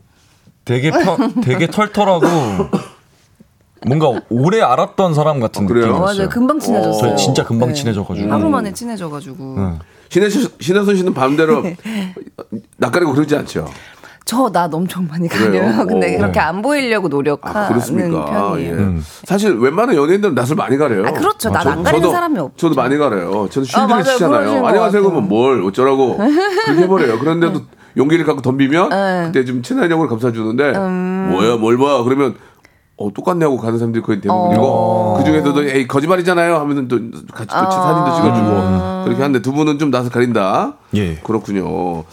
되게 편, 되게 털털하고 뭔가 오래 알았던 사람 같은 아, 그래요? 느낌이었어요. 맞아요. 금방 친해졌어요. 저희 진짜 금방 네. 친해져가지고. 하루 만에 친해져가지고. 응. 신혜선, 씨는 마음대로 낯가리고 그러지 않죠? 저나 엄청 많이? 가려요. 근데 어. 그렇게 안 보이려고 노력하는 아, 그렇습니까? 편이에요. 예. 음. 사실 웬만한 연예인들은 낯을 많이 가려요. 아, 그렇죠. 낯 저- 안 가리는 저도- 사람이 없죠. 저도 많이 가려요. 저는 아, 쉴드를 맞아요. 치잖아요. 안녕하세요. 그러면 뭘 어쩌라고 그렇게 해버려요. 그런데도 용기를 갖고 덤비면 네. 그때 좀 친한 형을 감싸주는데 뭐야 뭘 봐. 그러면 어 똑같냐고 가는 사람들이 거의 대부분이고 어. 그 중에서도 에이 거짓말이잖아요 하면은 또 같이 또 사진도 찍어주고 그렇게 하는데 두 분은 좀 낯을 가린다. 예. 그렇군요.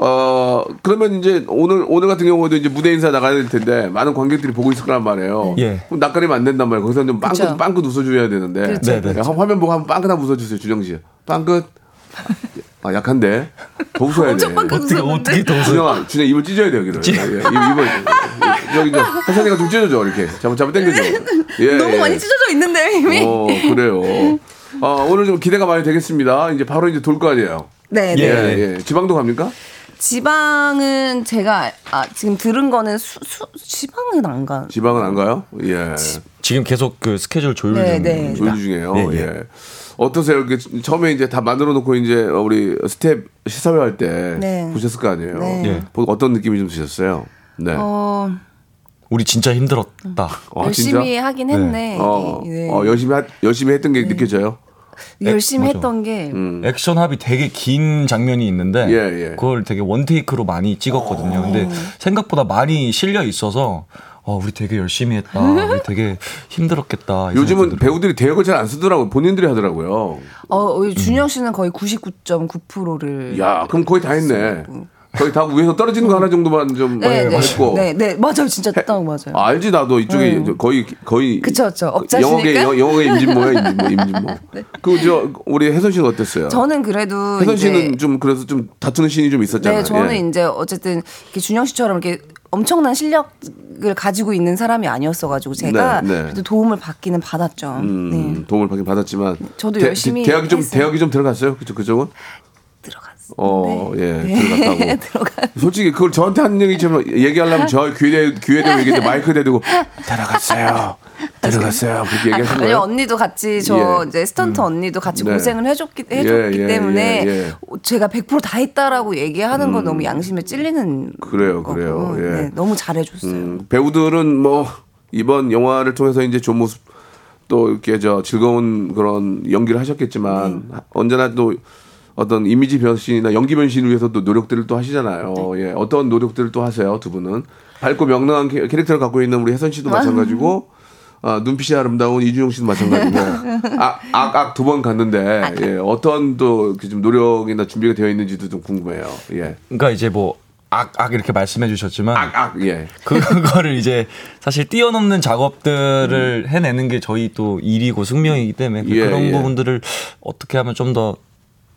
어 그러면 이제 오늘 오늘 같은 경우도 이제 무대 인사 나가야 될 텐데 많은 관객들이 보고 있을 거란 말이에요. 예. 그럼 낯가리면 안 된단 말이에요. 거기서 좀 빵긋. 빵긋 웃어줘야 되는데. 그렇죠, 네, 네. 야, 화면 보고 한번 빵긋 한번 웃어주세요, 주정 씨. 빵긋. 아 약한데 더 웃어야 돼. 엄청 빵긋 어떻게 웃었는데. 어떻게 더 웃어요? 준영아, 준영 입을 찢어야 돼 여기를. 예, 입, 입을 여기 저 혜선이가 좀 찢어줘 이렇게. 잡아 잡아 당겨줘. 예, 너무 예. 많이 찢어져 있는데 이미. 어 그래요. 어, 오늘 좀 기대가 많이 되겠습니다. 이제 바로 이제 돌 거 아니에요. 네, 예, 네. 예. 지방도 갑니까? 지방은 제가 아, 지금 들은 거는 수, 수 지방은 안 가. 지방은 안 가요? 예. 지 금 계속 그 스케줄 조율 네, 중. 네. 조율 중이에요. 예, 예. 예. 어떠세요? 이렇게 처음에 이제 다 만들어 놓고 이제 우리 스텝 시사회 할때 네. 보셨을 거 아니에요. 네. 예. 보고 어떤 느낌이 좀 드셨어요? 네. 어, 우리 진짜 힘들었다. 어, 열심히 진짜? 하긴 했네. 어, 네. 어, 열심히 하, 열심히 했던 게 느껴져요. 열심히 맞아. 했던 게 음. 액션 합이 되게 긴 장면이 있는데 예, 예. 그걸 되게 원테이크로 많이 찍었거든요. 근데 생각보다 많이 실려 있어서 어, 우리 되게 열심히 했다. 우리 되게 힘들었겠다. 이 요즘은. 배우들이 대역을 잘 안 쓰더라고. 본인들이 하더라고요. 어, 우리 준영 씨는 거의 99.9%를 야, 그럼 거의 다 했네. 거의 다 위에서 떨어지는 거 하나 정도만 좀 네, 네, 했고. 네, 네, 맞아요, 진짜 딱 맞아요. 아, 알지 나도 이쪽에 거의 거의 그쵸, 그쵸. 영어계 영- 영어계 임진모야 임진모 임진모. 그저 우리 혜선 씨는 어땠어요? 저는 그래도 혜선 씨는 좀 그래서 좀 다투는 신이 좀 있었잖아요. 네, 저는 예. 이제 어쨌든 이렇게 준영 씨처럼 이렇게 엄청난 실력을 가지고 있는 사람이 아니었어가지고 제가 네, 네. 그래도 도움을 받기는 받았죠. 음, 네, 도움을 받긴 받았지만 저도 대- 열심히 대학이 좀 했어요. 대학이 좀 들어갔어요. 그쪽 그쪽은 들 어, 예, 네. 들어갔다고. 들어갔. 솔직히 그걸 저한테 한 얘기처럼 얘기하려면 저 귀에 귀에 대고 얘기했는데 마이크 대고 들어갔어요. 들어갔어요. 그렇게 얘기하신 아니 거예요? 언니도 같이 저 예. 이제 스턴트 언니도 같이 네. 고생을 해줬기 예, 해줬기 예, 때문에 예, 예. 제가 100%다 했다라고 얘기하는 건 너무 양심에 찔리는 그래요, 거고. 그래요. 예. 네, 너무 잘해줬어요. 음, 배우들은 뭐 이번 영화를 통해서 이제 좋은 모습 또 이렇게 저 즐거운 그런 연기를 하셨겠지만 언제나 또 어떤 이미지 변신이나 연기 변신을 위해서도 노력들을 또 하시잖아요. 예, 어떤 노력들을 또 하세요, 두 분은 밝고 명랑한 캐- 캐릭터를 갖고 있는 우리 혜선 씨도 마찬가지고. 아, 눈빛이 아름다운 이준용 씨도 마찬가지고 악악 두번 갔는데 예, 어떤 또 이렇게 좀 노력이나 준비가 되어 있는지도 좀 궁금해요. 예. 그러니까 이제 뭐 악, 악 이렇게 말씀해 주셨지만 악, 악, 예. 그거를 이제 사실 뛰어넘는 작업들을 해내는 게 저희 또 일이고 숙명이기 때문에 예, 그런 예. 부분들을 어떻게 하면 좀더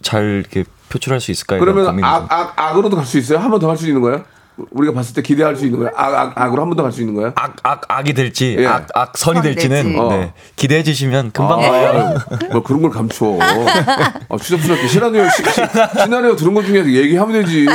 잘 이렇게 표출할 수 있을까 이런 그러면 악, 악, 악으로도 갈 수 있어요? 한 번더갈수 있는 거예요? 우리가 봤을 때 기대할 수 있는 거예요? 악, 악, 악으로 한 번 더 갈 수 있는 거예요? 악, 악, 악이 될지 예. 악, 악 선이 선이 될지는 될지. 네, 기대해 주시면 금방 와요. 아, 뭐 그런 걸 감춰. 아, 추잡스럽게 시나리오, 시, 시, 시나리오 들은 것 중에 얘기하면 되지.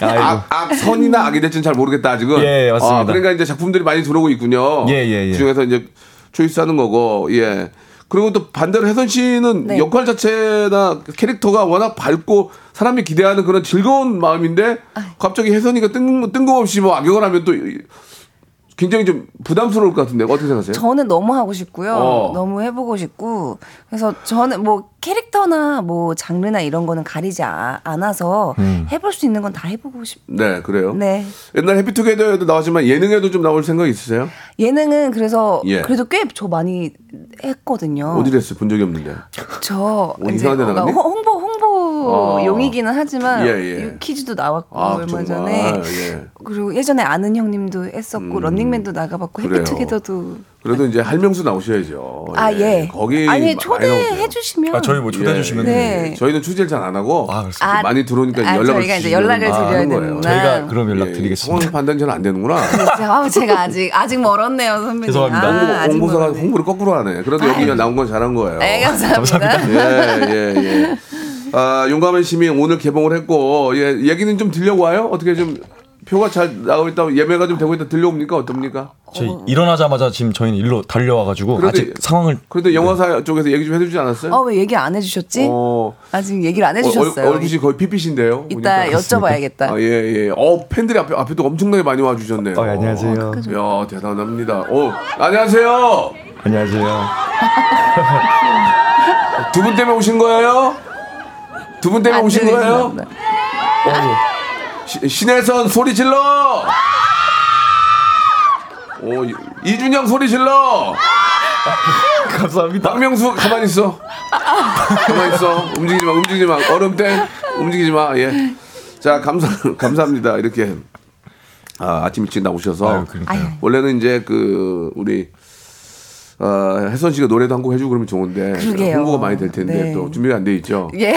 악, 악, 선이나 악이 될지는 잘 모르겠다, 아직은. 예, 맞습니다. 아, 그러니까 이제 작품들이 많이 들어오고 있군요. 예, 예, 예. 그 중에서 이제 초이스 하는 거고, 예. 그리고 또 반대로 혜선 씨는 네. 역할 자체나 캐릭터가 워낙 밝고 사람이 기대하는 그런 즐거운 마음인데 갑자기 혜선이가 뜬, 뜬금없이 뭐 악역을 하면 또 굉장히 좀 부담스러울 것 같은데 어떻게 생각하세요? 저는 너무 하고 싶고요. 어. 너무 해보고 싶고. 그래서 저는 뭐 캐릭터나 뭐 장르나 이런 거는 가리지 아- 않아서 음. 해볼 수 있는 건 다 해보고 싶. 네, 그래요. 네. 옛날 해피투게더에도 나왔지만 예능에도 좀 나올 생각 있으세요? 예능은 그래서 예. 그래도 꽤 저 많이 했거든요. 어디를 했어요? 본 적이 없는데. 저 이상한 데 나갔니? 홍- 홍보 어. 용이기는 하지만 예, 예. 퀴즈도 나왔고 아, 얼마 정말. 전에 예. 그리고 예전에 아는 형님도 했었고 런닝맨도 나가봤고. 해피투게더도 그래도 이제 할명수 나오셔야죠. 아 예. 거기 아니 초대해. 주시면 아, 저희 뭐 초대해 주시면 네. 저희는 취재를 잘 안 하고 아. 아, 많이 들어오니까 아, 연락을 저희가 이제 주시면 연락을 아, 드려야. 되는구나. 저희가 그럼 예, 연락 상황 드리겠습니다. 판단이 잘안 되는구나. 제가, 제가 아직 아직 멀었네요 선배님. 죄송합니다. 아, 홍보, 멀었네. 홍보를 거꾸로 하네. 그래도 여기 나온 건 잘한 거예요. 네 감사합니다. 예, 예, 예. 아, 용감한 시민 오늘 개봉을 했고, 예, 얘기는 좀 들려와요? 어떻게 좀 표가 잘 나오고 있다, 예매가 좀 되고 있다 들려옵니까? 어떻습니까? 저희 일어나자마자 지금 저희는 일로 달려와가지고 그래도- 아직 상황을 그래도 영화사 쪽에서 얘기 좀 해주지 않았어요? 어 왜 얘기 안 해주셨지? 어, 아직 얘기를 안 어, 해주셨어요. 얼, 얼굴이 거의 핏빛인데요. 이따 보니까. 여쭤봐야겠다. 아, 예, 예. 어, 팬들이 앞에, 앞에도 엄청나게 많이 와주셨네요. 어, 안녕하세요. 야, 대단합니다. 어, 안녕하세요. 안녕하세요. 두 분 때문에 오신 거예요? 두 분 때문에 안 오신 거예요? 들리시나 시- 신혜선 소리 질러! 오, 이- 이준영 소리 질러! 감사합니다. 박명수 가만히 있어. 가만히 있어. 움직이지 마, 움직이지 마. 얼음땡 움직이지 마. 예. 자, 감사, 감사합니다. 이렇게. 아, 아침 일찍 나오셔서. 아유. 원래는 이제 그, 우리, 어, 혜선 씨가 노래도 한 곡 해주고 그러면 좋은데. 그러게요. 홍보가 많이 될 텐데 네. 또 준비가 안 돼 있죠. 예.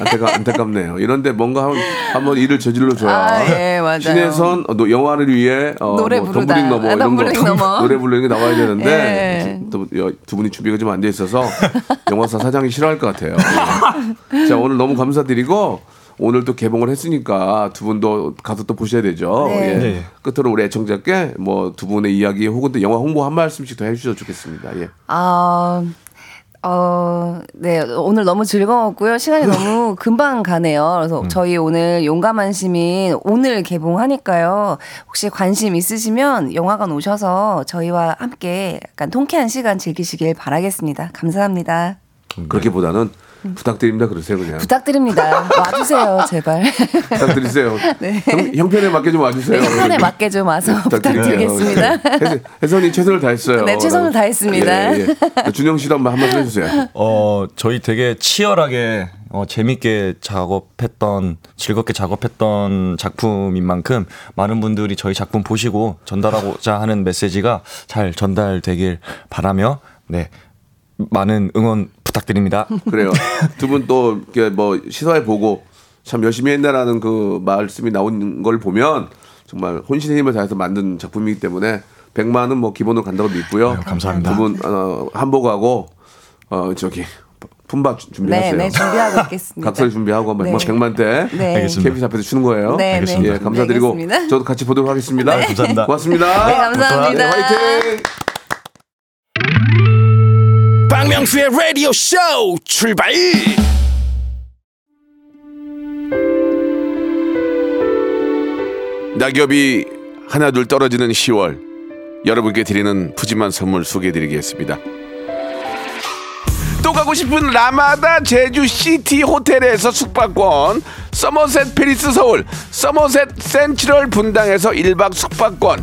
안타까, 안타깝네요. 이런데 뭔가 한, 한번 일을 저질러 줘야. 아, 예, 맞아요. 신혜선 어, 노- 영화를 위해 어, 노래 뭐 부르다. 덤블링 넘어 아, 이런 거 넘어. 노래 부르는 게 나와야 되는데 예. 또두 분이 준비가 좀 안 돼 있어서 영화사 사장이 싫어할 것 같아요. 예. 자 오늘 너무 감사드리고 오늘 또 개봉을 했으니까 두 분도 가서 또 보셔야 되죠. 네. 예. 네. 끝으로 우리 애청자께 뭐 두 분의 이야기 혹은 또 영화 홍보 한 말씀씩 더 해주셔도 좋겠습니다. 예. 아, 어, 네. 오늘 너무 즐거웠고요. 시간이 너무 금방 가네요. 그래서 저희 오늘 용감한 시민 오늘 개봉하니까요. 혹시 관심 있으시면 영화관 오셔서 저희와 함께 약간 통쾌한 시간 즐기시길 바라겠습니다. 감사합니다. 그렇게보다는 부탁드립니다. 그러세요 그냥. 부탁드립니다. 와주세요, 제발. 부탁드리세요. 형, 형편에 맞게 좀 와주세요. 네, 형편에 맞게 좀 와서 부탁드리겠습니다. 혜선- 혜선이 최선을 다했어요. 네, 최선을 다했습니다. 예, 예. 준영 씨도 한번 한번 해주세요. 어, 저희 되게 치열하게 어, 재밌게 작업했던 즐겁게 작업했던 작품인 만큼 많은 분들이 저희 작품 보시고 전달하고자 하는 메시지가 잘 전달되길 바라며 네 많은 응원 부탁드립니다. 그래요. 두 분 또 이렇게 뭐 시사회 보고 참 열심히 했다라는 그 말씀이 나온 걸 보면 정말 혼신의 힘을 다해서 만든 작품이기 때문에 100만은 뭐 기본으로 간다고 믿고요. 감사합니다. 두분 어, 한복하고 어 저기 품바 주- 네, 준비하세요. 네, 준비하고 있겠습니다. 각설 준비하고 한번 네. 100만 때 네. 알겠습니다. KBS 앞에서 추는 거예요. 네, 알겠습니다. 예, 감사드리고 알겠습니다. 저도 같이 보도록 하겠습니다. 네. 감사합니다. 고맙습니다. 네, 감사합니다. 네, 화이팅! 박명수의 라디오 쇼 출발 낙엽이 하나둘 떨어지는 10월 여러분께 드리는 푸짐한 선물 소개해드리겠습니다. 또 가고 싶은 라마다 제주 시티 호텔에서 숙박권, 서머셋 페리스 서울, 서머셋 센트럴 분당에서 1박 숙박권,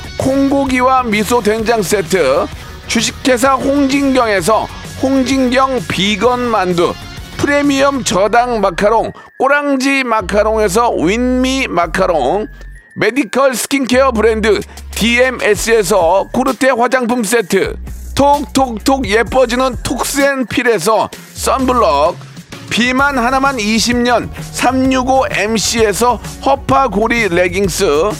콩고기와 미소 된장 세트 주식회사 홍진경에서 홍진경 비건 만두 프리미엄 저당 마카롱 꼬랑지 마카롱에서 윈미 마카롱 메디컬 스킨케어 브랜드 DMS에서 코르테 화장품 세트 톡톡톡 예뻐지는 톡스앤필에서 썬블럭 비만 하나만 20년 365MC에서 허파고리 레깅스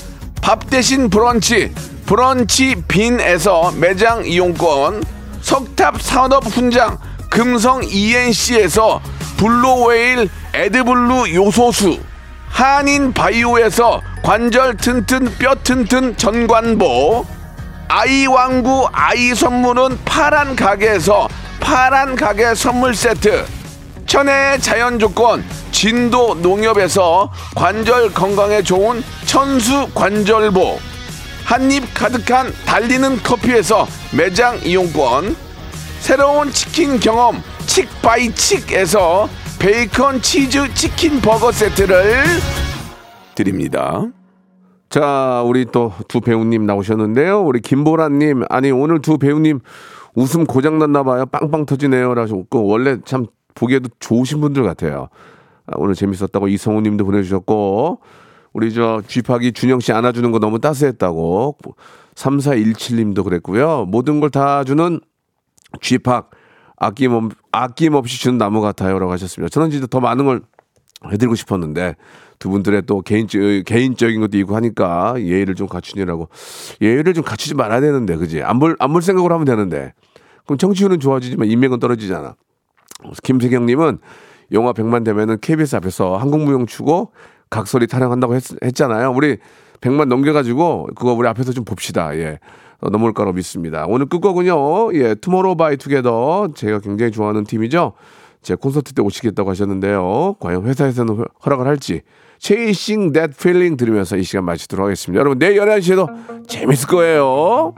밥 대신 브런치 브런치 빈에서 매장 이용권 석탑 산업 훈장 금성 ENC에서 블루웨일 에드블루 요소수 한인 바이오에서 관절 튼튼 뼈 튼튼 전관보 아이 왕구 아이 선물은 파란 가게에서 파란 가게 선물 세트 천혜의 자연 조건 진도 농협에서 관절 건강에 좋은 천수 관절보 한입 가득한 달리는 커피에서 매장 이용권 새로운 치킨 경험 칙바이칙에서 베이컨 치즈 치킨 버거 세트를 드립니다. 자, 우리 또 두 배우님 나오셨는데요. 우리 김보라님, 아니 오늘 두 배우님 웃음 고장 났나 봐요. 빵빵 터지네요 라고 원래 참 보기에도 좋으신 분들 같아요. 아, 오늘 재밌었다고 이성우님도 보내주셨고 우리 저 쥐파기 준영 씨 안아주는 거 너무 따스했다고 3417님도 그랬고요. 모든 걸 다 주는 쥐팍 아낌없, 아낌없이 주는 나무 같아요라고 하셨습니다. 저는 진짜 더 많은 걸 해드리고 싶었는데 두 분들의 또 개인적, 개인적인 것도 있고 하니까 예의를 좀 갖추느라고 예의를 좀 갖추지 말아야 되는데 그지 안볼안볼 생각으로 하면 되는데 그럼 정치율은 좋아지지만 인맥은 떨어지잖아. 김세경님은 영화 100만 되면은 KBS 앞에서 한국무용 추고 각설이 타령한다고 했, 했잖아요. 우리 100만 넘겨가지고 그거 우리 앞에서 좀 봅시다. 예. 어, 넘어올 거라고 믿습니다. 오늘 끝곡은요. 예, 투모로우 바이 투게더 제가 굉장히 좋아하는 팀이죠. 제 콘서트 때 오시겠다고 하셨는데요. 과연 회사에서는 허- 허락을 할지 Chasing That Feeling 들으면서 이 시간 마치도록 하겠습니다. 여러분 내일 11시에도 재밌을 거예요.